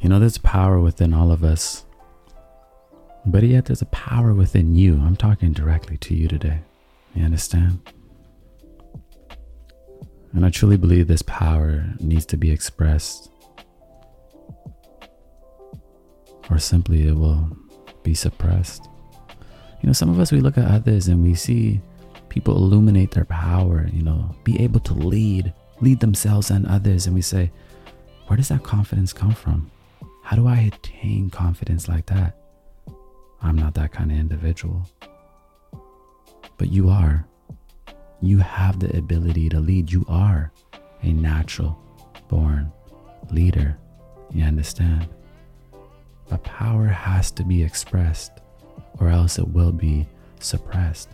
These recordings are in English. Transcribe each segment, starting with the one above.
You know, there's power within all of us, but yet there's a power within you. I'm talking directly to you today. You understand? And I truly believe this power needs to be expressed, or simply it will be suppressed. You know, some of us, we look at others and we see people illuminate their power, you know, be able to lead, lead themselves and others. And we say, where does that confidence come from? How do I attain confidence like that? I'm not that kind of individual. But you are. You have the ability to lead. You are a natural born leader. You understand? But power has to be expressed, or else it will be suppressed.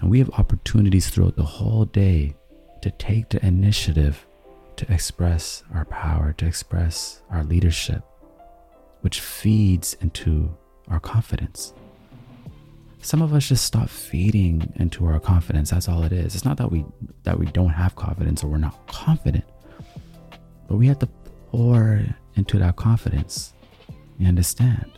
And we have opportunities throughout the whole day to take the initiative to express our power, to express our leadership, which feeds into our confidence. Some of us just stop feeding into our confidence. That's all it is. It's not that we that we don't have confidence or we're not confident. But we have to pour into that confidence. You understand?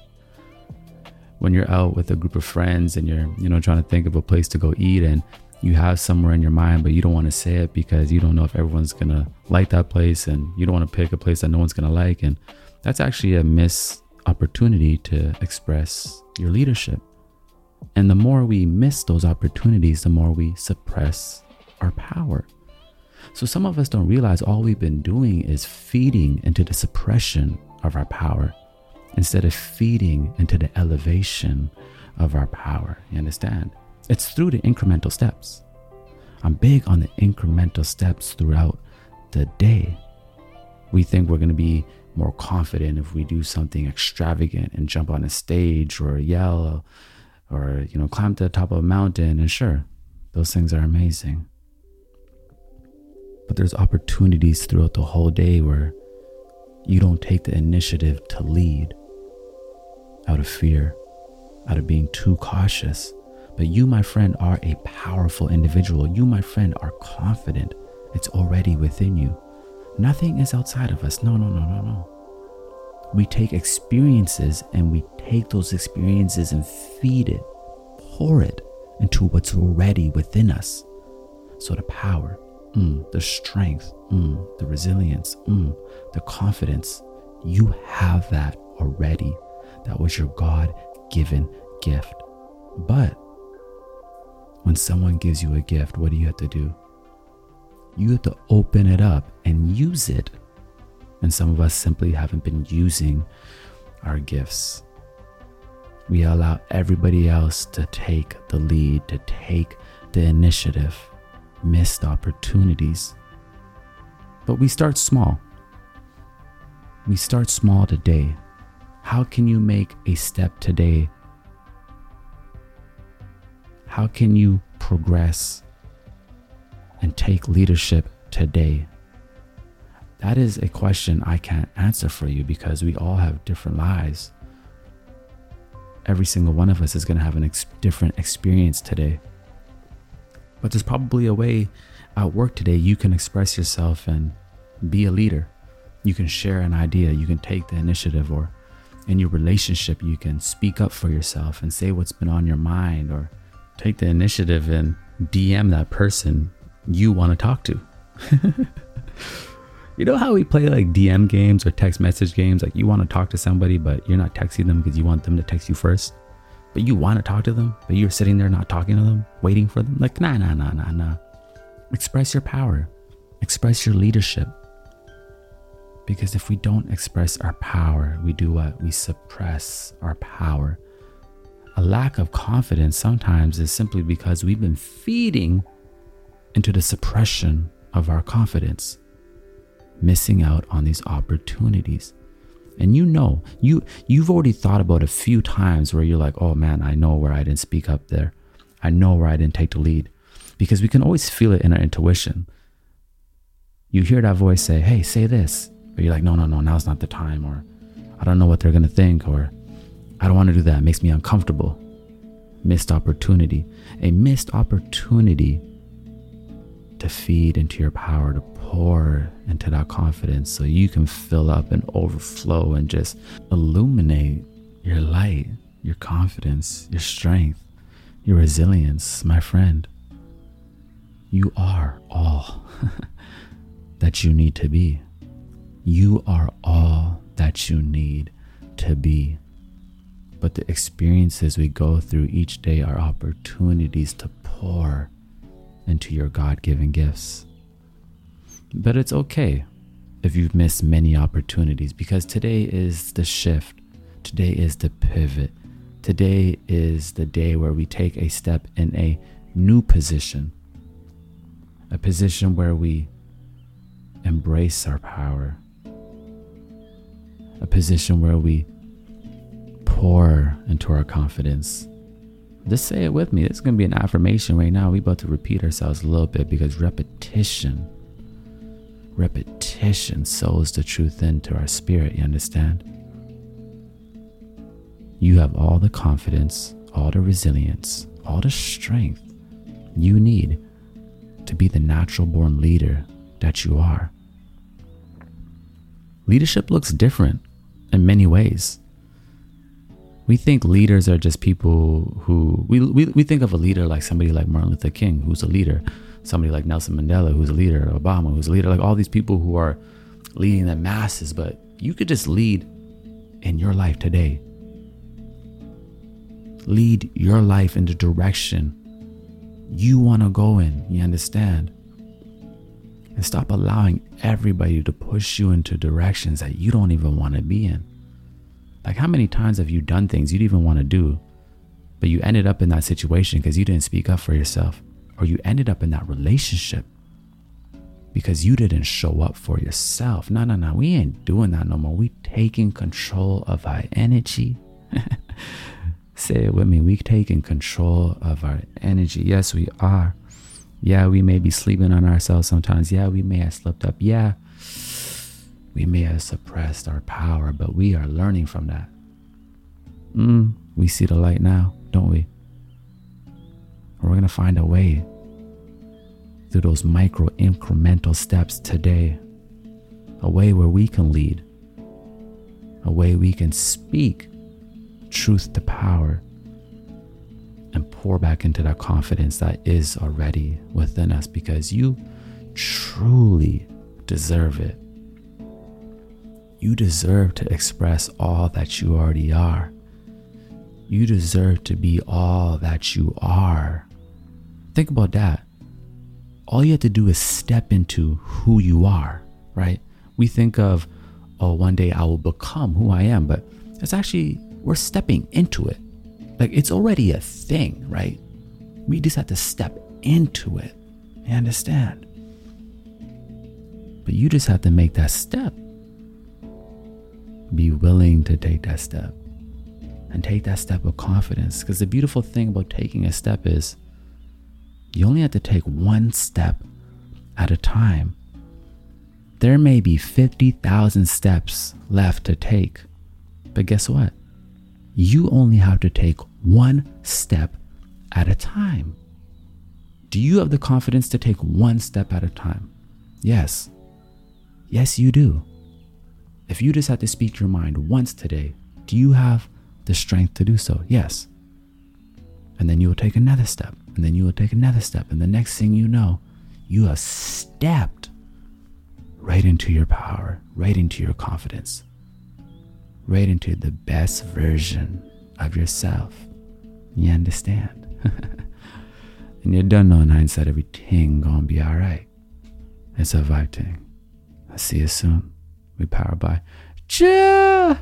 When you're out with a group of friends and you're, you know, trying to think of a place to go eat and you have somewhere in your mind, but you don't want to say it because you don't know if everyone's gonna like that place and you don't want to pick a place that no one's gonna like. And that's actually a missed opportunity to express your leadership. And the more we miss those opportunities, the more we suppress our power. So some of us don't realize all we've been doing is feeding into the suppression of our power instead of feeding into the elevation of our power. You understand? It's through the incremental steps. I'm big on the incremental steps throughout the day. We think we're going to be more confident if we do something extravagant and jump on a stage or yell or you know climb to the top of a mountain. And sure those things are amazing. But there's opportunities throughout the whole day where you don't take the initiative to lead out of fear out of being too cautious. But you my friend are a powerful individual. You my friend are confident. It's already within you nothing is outside of us no no no no no we take experiences and we take those experiences and feed it, pour it into what's already within us. So the power, mm, the strength, mm, the resilience, mm, the confidence, you have that already. That was your God given gift. But when someone gives you a gift, what do you have to do? You have to open it up and use it and some of us simply haven't been using our gifts. We allow everybody else to take the lead, to take the initiative, missed opportunities. But we start small. We start small today. How can you make a step today? How can you progress and take leadership today? That is a question I can't answer for you because we all have different lives. Every single one of us is going to have a ex- different experience today. But there's probably a way at work today you can express yourself and be a leader. You can share an idea, you can take the initiative, or in your relationship, you can speak up for yourself and say what's been on your mind, or take the initiative and DM that person you want to talk to. You know how we play like DM games or text message games? Like you want to talk to somebody, but you're not texting them because you want them to text you first. But you want to talk to them, but you're sitting there not talking to them, waiting for them. Like, nah, nah, nah, nah, nah. Express your power, express your leadership. Because if we don't express our power, we do what? We suppress our power. A lack of confidence sometimes is simply because we've been feeding into the suppression of our confidence missing out on these opportunities. And you know, you you've already thought about a few times where you're like, "Oh man, I know where I didn't speak up there. I know where I didn't take the lead." Because we can always feel it in our intuition. You hear that voice say, "Hey, say this." But you're like, "No, no, no, now's not the time." Or I don't know what they're going to think or I don't want to do that. It makes me uncomfortable. Missed opportunity. A missed opportunity to feed into your power, to pour into that confidence so you can fill up and overflow and just illuminate your light, your confidence, your strength, your resilience, my friend. You are all that you need to be. You are all that you need to be. But the experiences we go through each day are opportunities to pour into your God given gifts. But it's okay if you've missed many opportunities because today is the shift. Today is the pivot. Today is the day where we take a step in a new position, a position where we embrace our power, a position where we pour into our confidence. Just say it with me. It's going to be an affirmation right now. We're about to repeat ourselves a little bit because repetition, repetition sows the truth into our spirit. You understand? You have all the confidence, all the resilience, all the strength you need to be the natural born leader that you are. Leadership looks different in many ways. We think leaders are just people who we, we, we think of a leader like somebody like Martin Luther King, who's a leader, somebody like Nelson Mandela, who's a leader, Obama, who's a leader, like all these people who are leading the masses, but you could just lead in your life today. Lead your life in the direction you want to go in. You understand? And stop allowing everybody to push you into directions that you don't even want to be in. Like, how many times have you done things you didn't even want to do, but you ended up in that situation because you didn't speak up for yourself? Or you ended up in that relationship because you didn't show up for yourself. No, no, no. We ain't doing that no more. We taking control of our energy. Say it with me. We taking control of our energy. Yes, we are. Yeah, we may be sleeping on ourselves sometimes. Yeah, we may have slept up. Yeah, we may have suppressed our power, but we are learning from that. Mm, we see the light now, don't we? We're going to find a way through those micro incremental steps today, a way where we can lead, a way we can speak truth to power and pour back into that confidence that is already within us because you truly deserve it. You deserve to express all that you already are. You deserve to be all that you are. Think about that. All you have to do is step into who you are, right? We think of, oh, one day I will become who I am, but it's actually, we're stepping into it. Like it's already a thing, right? We just have to step into it. You understand? But you just have to make that step. Be willing to take that step and take that step with confidence. Because the beautiful thing about taking a step is you only have to take one step at a time. There may be 50,000 steps left to take, but guess what? You only have to take one step at a time. Do you have the confidence to take one step at a time? Yes. Yes, you do. If you just had to speak your mind once today, do you have the strength to do so? Yes. And then you will take another step, and then you will take another step, and the next thing you know, you have stepped right into your power, right into your confidence, right into the best version of yourself. You understand? and you don't know in hindsight everything gonna be alright. It's a vibe thing. I'll see you soon. We power by. Ja!